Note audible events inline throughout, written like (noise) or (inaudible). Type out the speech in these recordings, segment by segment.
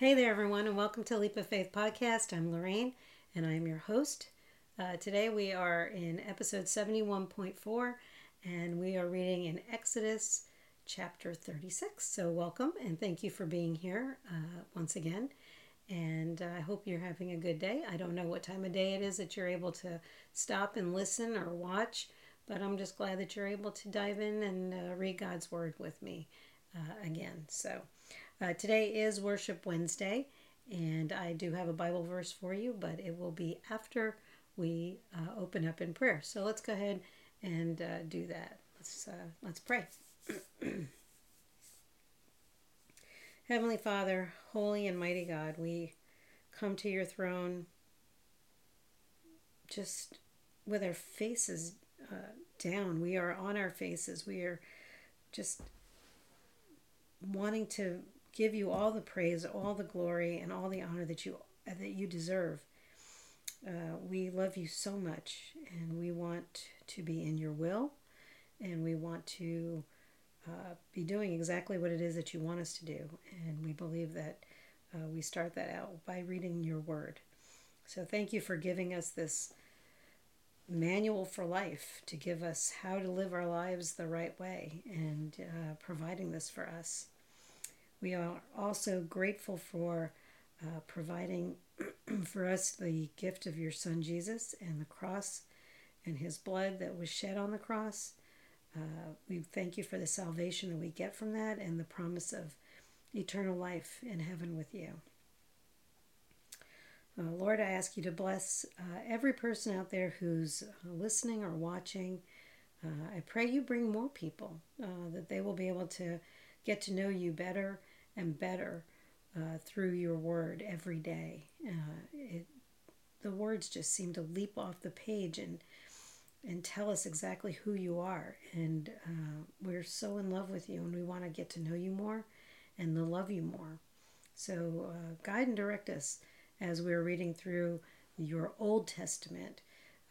Hey there, everyone, and welcome to Leap of Faith podcast. I'm Lorraine, and I'm your host. Uh, today we are in episode 71.4, and we are reading in Exodus chapter 36. So, welcome, and thank you for being here uh, once again. And uh, I hope you're having a good day. I don't know what time of day it is that you're able to stop and listen or watch, but I'm just glad that you're able to dive in and uh, read God's Word with me uh, again. So, uh, today is Worship Wednesday, and I do have a Bible verse for you, but it will be after we uh, open up in prayer. So let's go ahead and uh, do that. Let's uh, let's pray. (clears throat) Heavenly Father, holy and mighty God, we come to your throne just with our faces uh, down. We are on our faces. We are just wanting to give you all the praise, all the glory, and all the honor that you that you deserve. Uh, we love you so much, and we want to be in your will, and we want to uh, be doing exactly what it is that you want us to do. And we believe that uh, we start that out by reading your word. So thank you for giving us this manual for life to give us how to live our lives the right way and uh, providing this for us. We are also grateful for uh, providing (clears throat) for us the gift of your Son Jesus and the cross and his blood that was shed on the cross. Uh, we thank you for the salvation that we get from that and the promise of eternal life in heaven with you. Uh, Lord, I ask you to bless uh, every person out there who's uh, listening or watching. Uh, I pray you bring more people, that they will be able to get to know you better and better uh, through your word every day. Uh, it, the words just seem to leap off the page and and tell us exactly who you are. And uh, we're so in love with you, and we want to get to know you more and to love you more. So uh, guide and direct us as we're reading through your Old Testament,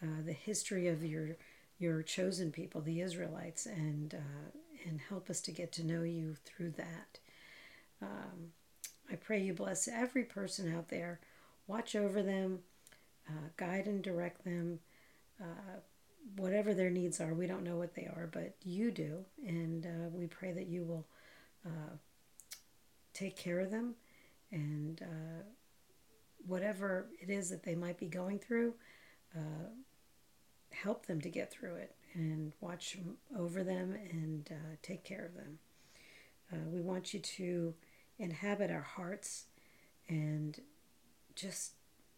uh, the history of your your chosen people, the Israelites, and uh, and help us to get to know you through that. Um, I pray you bless every person out there. Watch over them, uh, guide and direct them, uh, whatever their needs are. We don't know what they are, but you do. And uh, we pray that you will uh, take care of them and uh, whatever it is that they might be going through, uh, help them to get through it and watch over them and take care of them. we want you to inhabit our hearts and just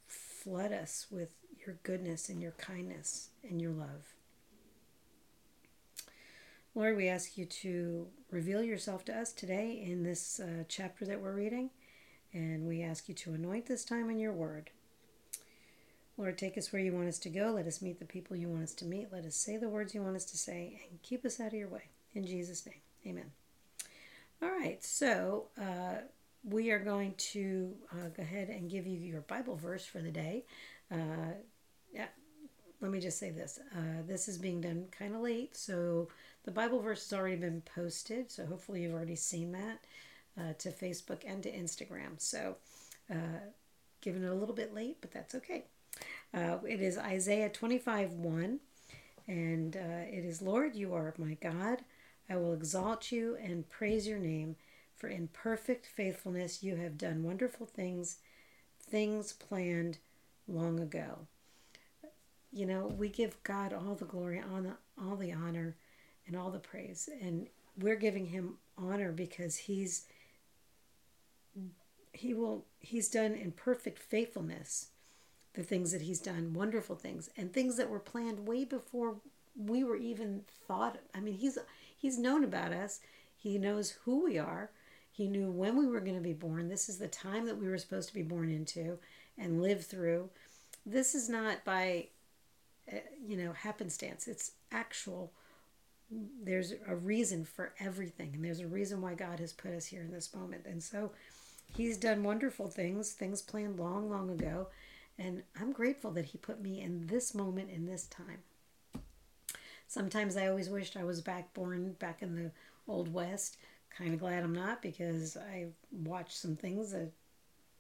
flood us with your goodness and your kindness and your love. Lord, we ask you to reveal yourself to us today in this uh, chapter that we're reading, and we ask you to anoint this time in your word. Lord, take us where you want us to go. Let us meet the people you want us to meet. Let us say the words you want us to say, and keep us out of your way. In Jesus' name, amen. All right, so uh, we are going to uh, go ahead and give you your Bible verse for the day. Uh, yeah, let me just say this. Uh, this is being done kind of late, so the Bible verse has already been posted. So hopefully you've already seen that uh, to Facebook and to Instagram. So uh, given it a little bit late, but that's okay. it is Isaiah 25 1, and it is Lord, you are my God. I will exalt you and praise your name, for in perfect faithfulness you have done wonderful things, things planned long ago. You know, we give God all the glory, all the honor, and all the praise. And we're giving him honor because he's he will he's done in perfect faithfulness the things that he's done wonderful things and things that were planned way before we were even thought of. i mean he's He's known about us. He knows who we are. He knew when we were going to be born. This is the time that we were supposed to be born into and live through. This is not by, eh, you know, happenstance. It's actual. There's a reason for everything, and there's a reason why God has put us here in this moment. And so, He's done wonderful things, things planned long, long ago. And I'm grateful that He put me in this moment, in this time. Sometimes I always wished I was back born back in the old west. Kind of glad I'm not because I watched some things that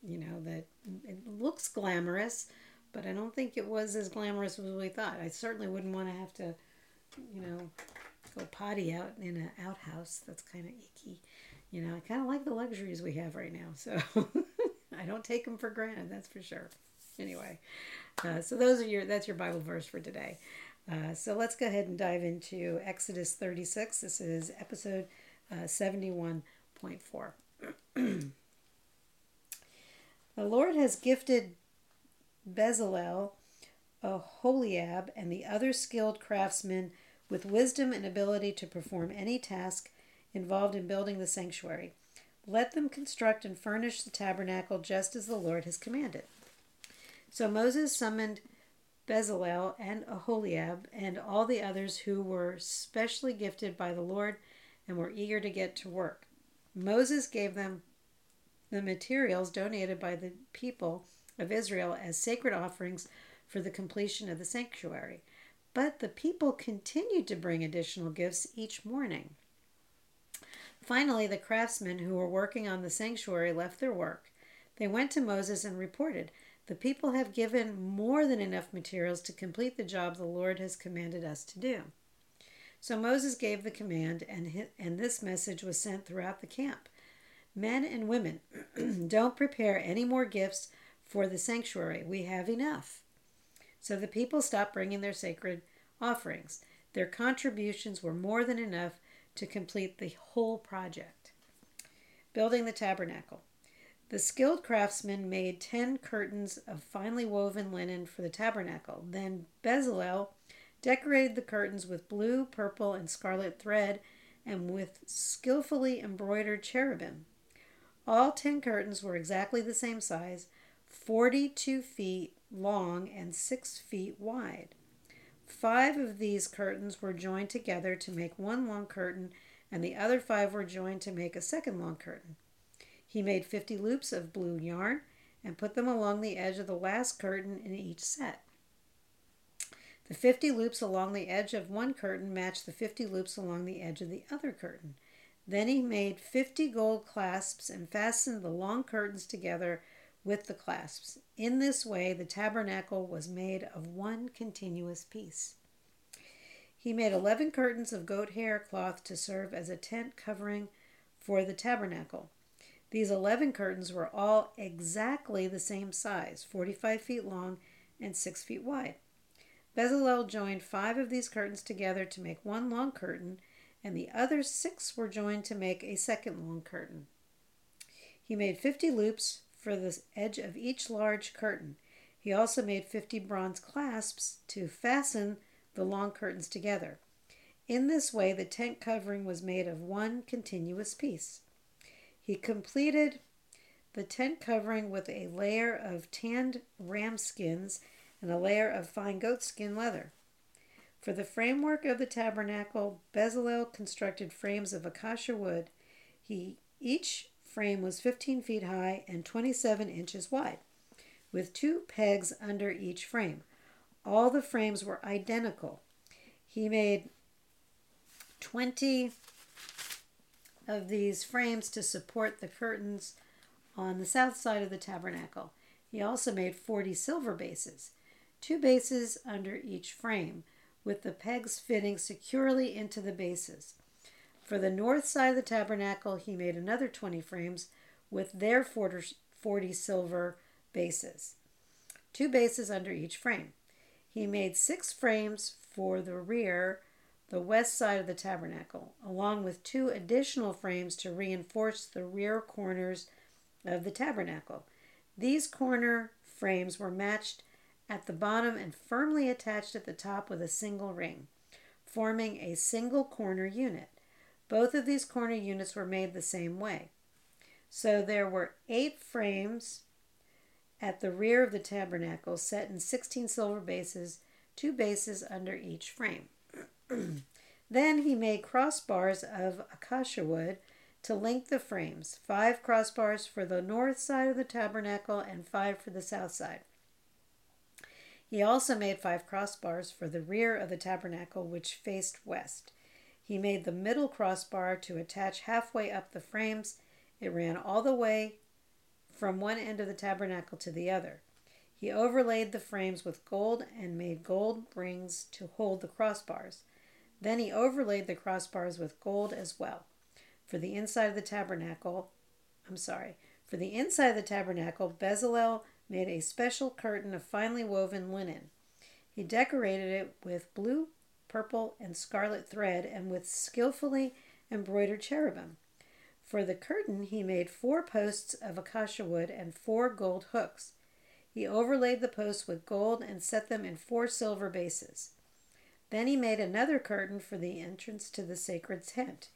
you know, that it looks glamorous, but I don't think it was as glamorous as we thought. I certainly wouldn't want to have to, you know, go potty out in an outhouse. That's kind of icky. You know, I kind of like the luxuries we have right now, so (laughs) I don't take them for granted. That's for sure. Anyway, uh, so those are your that's your Bible verse for today. Uh, so let's go ahead and dive into Exodus 36. This is episode uh, 71.4. (clears throat) the Lord has gifted Bezalel, Aholiab, and the other skilled craftsmen with wisdom and ability to perform any task involved in building the sanctuary. Let them construct and furnish the tabernacle just as the Lord has commanded. So Moses summoned Bezalel and Aholiab and all the others who were specially gifted by the Lord and were eager to get to work. Moses gave them the materials donated by the people of Israel as sacred offerings for the completion of the sanctuary. But the people continued to bring additional gifts each morning. Finally, the craftsmen who were working on the sanctuary left their work. They went to Moses and reported, The people have given more than enough materials to complete the job the Lord has commanded us to do. So Moses gave the command, and, and this message was sent throughout the camp. Men and women, (clears throat) don't prepare any more gifts for the sanctuary. We have enough. So the people stopped bringing their sacred offerings. Their contributions were more than enough to complete the whole project. Building the tabernacle. The skilled craftsmen made ten curtains of finely woven linen for the tabernacle. Then Bezalel decorated the curtains with blue, purple, and scarlet thread and with skillfully embroidered cherubim. All ten curtains were exactly the same size, 42 feet long and 6 feet wide. Five of these curtains were joined together to make one long curtain, and the other five were joined to make a second long curtain. He made 50 loops of blue yarn and put them along the edge of the last curtain in each set. The 50 loops along the edge of one curtain matched the 50 loops along the edge of the other curtain. Then he made 50 gold clasps and fastened the long curtains together with the clasps. In this way, the tabernacle was made of one continuous piece. He made 11 curtains of goat hair cloth to serve as a tent covering for the tabernacle. These 11 curtains were all exactly the same size 45 feet long and 6 feet wide. Bezalel joined five of these curtains together to make one long curtain, and the other six were joined to make a second long curtain. He made 50 loops for the edge of each large curtain. He also made 50 bronze clasps to fasten the long curtains together. In this way, the tent covering was made of one continuous piece. He completed the tent covering with a layer of tanned ram skins and a layer of fine goatskin leather. For the framework of the tabernacle, Bezalel constructed frames of acacia wood. He each frame was 15 feet high and 27 inches wide, with two pegs under each frame. All the frames were identical. He made 20 of these frames to support the curtains on the south side of the tabernacle. He also made 40 silver bases, two bases under each frame, with the pegs fitting securely into the bases. For the north side of the tabernacle, he made another 20 frames with their 40 silver bases, two bases under each frame. He made six frames for the rear, the west side of the tabernacle, along with two additional frames to reinforce the rear corners of the tabernacle. These corner frames were matched at the bottom and firmly attached at the top with a single ring, forming a single corner unit. Both of these corner units were made the same way. So there were eight frames at the rear of the tabernacle set in 16 silver bases, two bases under each frame. (clears throat) then he made crossbars of acacia wood to link the frames, five crossbars for the north side of the tabernacle and five for the south side. He also made five crossbars for the rear of the tabernacle, which faced west. He made the middle crossbar to attach halfway up the frames. It ran all the way from one end of the tabernacle to the other. He overlaid the frames with gold and made gold rings to hold the crossbars. Then he overlaid the crossbars with gold as well. For the inside of the tabernacle, I'm sorry, for the inside of the tabernacle, Bezalel made a special curtain of finely woven linen. He decorated it with blue, purple, and scarlet thread and with skillfully embroidered cherubim. For the curtain, he made four posts of acacia wood and four gold hooks. He overlaid the posts with gold and set them in four silver bases. Then he made another curtain for the entrance to the sacred tent.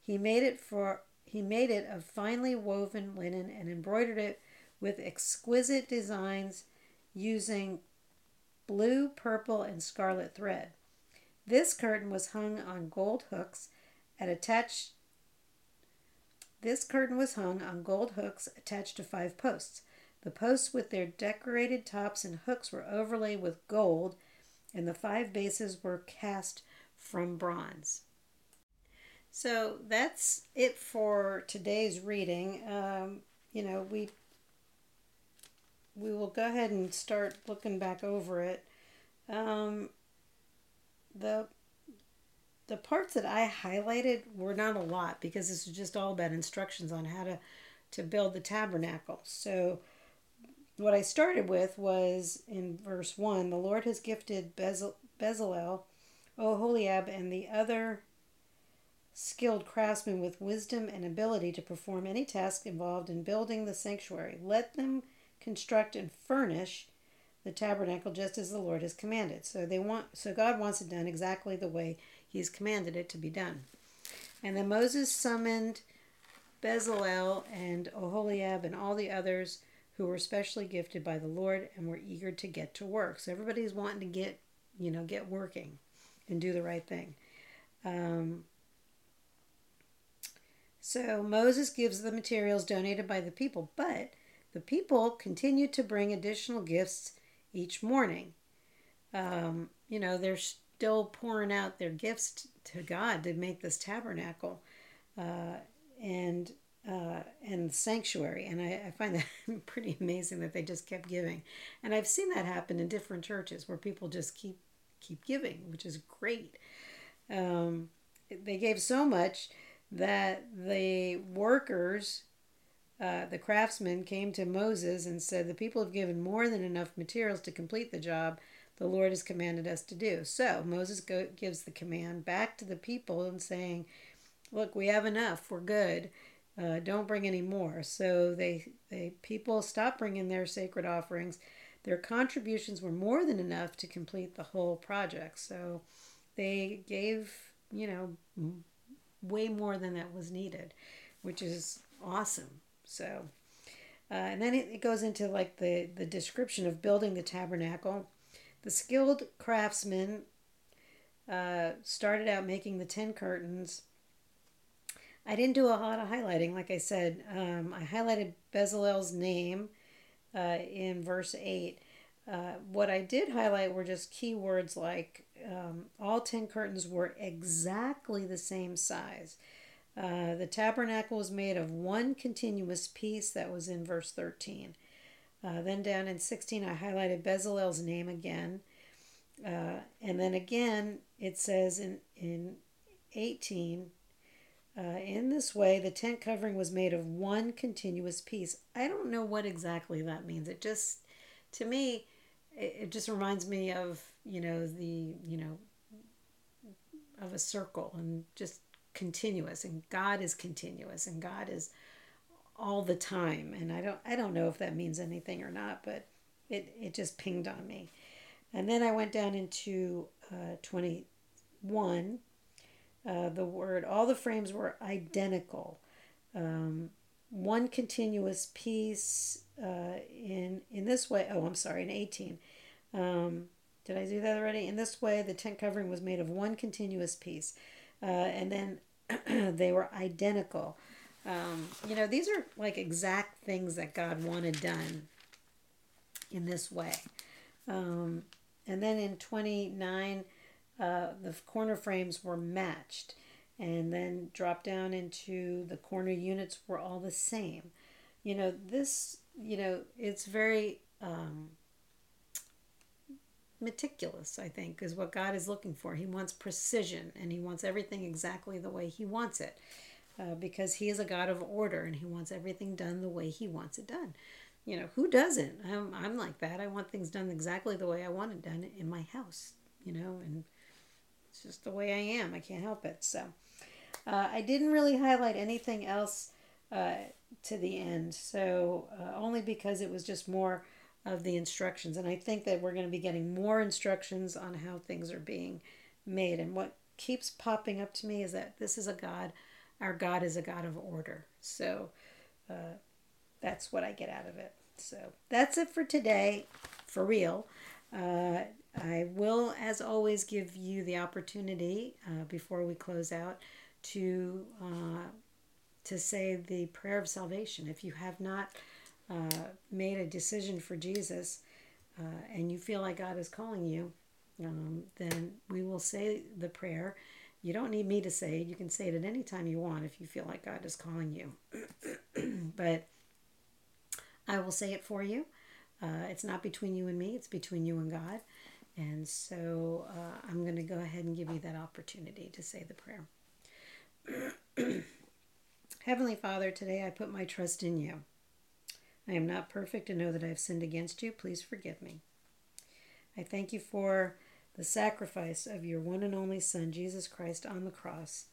He made it for he made it of finely woven linen and embroidered it with exquisite designs using blue, purple, and scarlet thread. This curtain was hung on gold hooks at attached this curtain was hung on gold hooks attached to five posts. The posts with their decorated tops and hooks were overlaid with gold, and the five bases were cast from bronze. So that's it for today's reading. Um, you know, we we will go ahead and start looking back over it. Um, the the parts that I highlighted were not a lot because this is just all about instructions on how to to build the tabernacle. So what I started with was in verse 1, the Lord has gifted Bezalel, Oholiab, and the other skilled craftsmen with wisdom and ability to perform any task involved in building the sanctuary. Let them construct and furnish the tabernacle just as the Lord has commanded. So they want so God wants it done exactly the way he's commanded it to be done. And then Moses summoned Bezalel and Oholiab and all the others who were specially gifted by the Lord and were eager to get to work. So everybody's wanting to get, you know, get working and do the right thing. Um, so Moses gives the materials donated by the people, but the people continue to bring additional gifts each morning. Um, you know, they're still pouring out their gifts to God to make this tabernacle uh, and uh, and sanctuary. And I, I find that (laughs) pretty amazing that they just kept giving. And I've seen that happen in different churches where people just keep keep giving, which is great. Um, they gave so much that the workers uh, the craftsmen came to Moses and said, The people have given more than enough materials to complete the job the Lord has commanded us to do. So Moses go, gives the command back to the people and saying, Look, we have enough. We're good. Uh, don't bring any more. So they, they people stopped bringing their sacred offerings. Their contributions were more than enough to complete the whole project. So they gave, you know, way more than that was needed, which is awesome. So, uh, and then it, it goes into like the, the description of building the tabernacle. The skilled craftsmen uh, started out making the 10 curtains. I didn't do a lot of highlighting, like I said. Um, I highlighted Bezalel's name uh, in verse 8. Uh, what I did highlight were just keywords like um, all 10 curtains were exactly the same size. Uh, the tabernacle was made of one continuous piece that was in verse 13. Uh, then down in 16, I highlighted Bezalel's name again. Uh, and then again, it says in, in 18, uh, in this way, the tent covering was made of one continuous piece. I don't know what exactly that means. It just, to me, it, it just reminds me of, you know, the, you know, of a circle and just continuous and God is continuous and God is all the time and I don't I don't know if that means anything or not but it it just pinged on me and then I went down into uh, 21 uh, the word all the frames were identical um, one continuous piece uh, in in this way oh I'm sorry in 18 um, did I do that already in this way the tent covering was made of one continuous piece uh, and then (clears throat) they were identical. Um, you know, these are like exact things that God wanted done in this way. Um, and then in 29, uh, the corner frames were matched. And then drop down into the corner units were all the same. You know, this you know, it's very um, meticulous, I think, is what God is looking for. He wants precision and He wants everything exactly the way He wants it uh, because He is a God of order and He wants everything done the way He wants it done. You know, who doesn't? I'm, I'm like that. I want things done exactly the way I want it done in my house, you know, and it's just the way I am. I can't help it. So uh, I didn't really highlight anything else uh, to the end. So uh, only because it was just more of the instructions. And I think that we're going to be getting more instructions on how things are being made. And what keeps popping up to me is that this is a God, our God is a God of order. So uh, that's what I get out of it. So that's it for today, for real. Uh, I will, as always, give you the opportunity uh, before we close out to uh, to say the prayer of salvation. If you have not uh, made a decision for Jesus uh, and you feel like God is calling you, um, then we will say the prayer. You don't need me to say it. You can say it at any time you want if you feel like God is calling you. (clears throat) but I will say it for you. Uh, it's not between you and me, it's between you and God. And so uh, I'm going to go ahead and give you that opportunity to say the prayer. (clears throat) Heavenly Father, today I put my trust in you. I am not perfect and know that I have sinned against you. Please forgive me. I thank you for the sacrifice of your one and only Son, Jesus Christ, on the cross.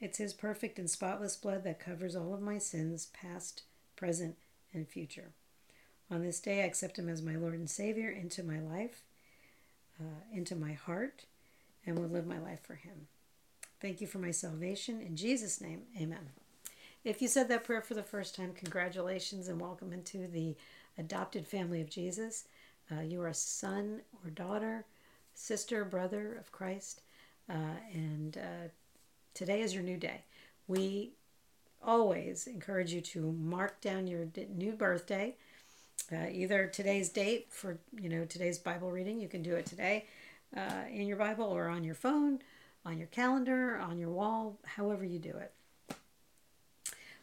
It's his perfect and spotless blood that covers all of my sins, past, present, and future. On this day, I accept him as my Lord and Savior into my life, uh, into my heart, and will live my life for him. Thank you for my salvation. In Jesus' name, amen. If you said that prayer for the first time, congratulations and welcome into the adopted family of Jesus. Uh, you are a son or daughter, sister, brother of Christ, uh, and uh, today is your new day. We always encourage you to mark down your new birthday. Uh, either today's date for you know today's Bible reading, you can do it today uh, in your Bible or on your phone, on your calendar, on your wall, however you do it.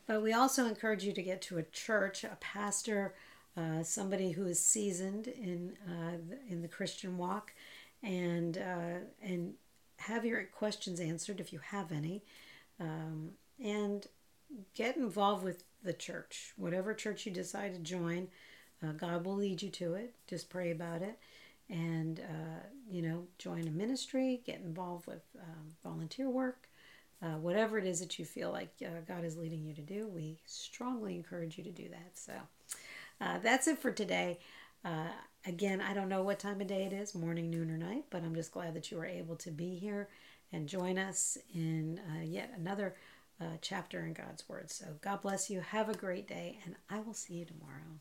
But we also encourage you to get to a church, a pastor, uh, somebody who is seasoned in uh, in the Christian walk, and uh, and have your questions answered if you have any, um, and get involved with the church, whatever church you decide to join. Uh, God will lead you to it. Just pray about it, and uh, you know, join a ministry, get involved with um, volunteer work uh, whatever it is that you feel like uh, God is leading you to do, we strongly encourage you to do that. So uh, that's it for today. Uh, again, I don't know what time of day it is, morning, noon, or night, but I'm just glad that you were able to be here and join us in yet another uh, chapter in God's Word. So God bless you. Have a great day, and I will see you tomorrow.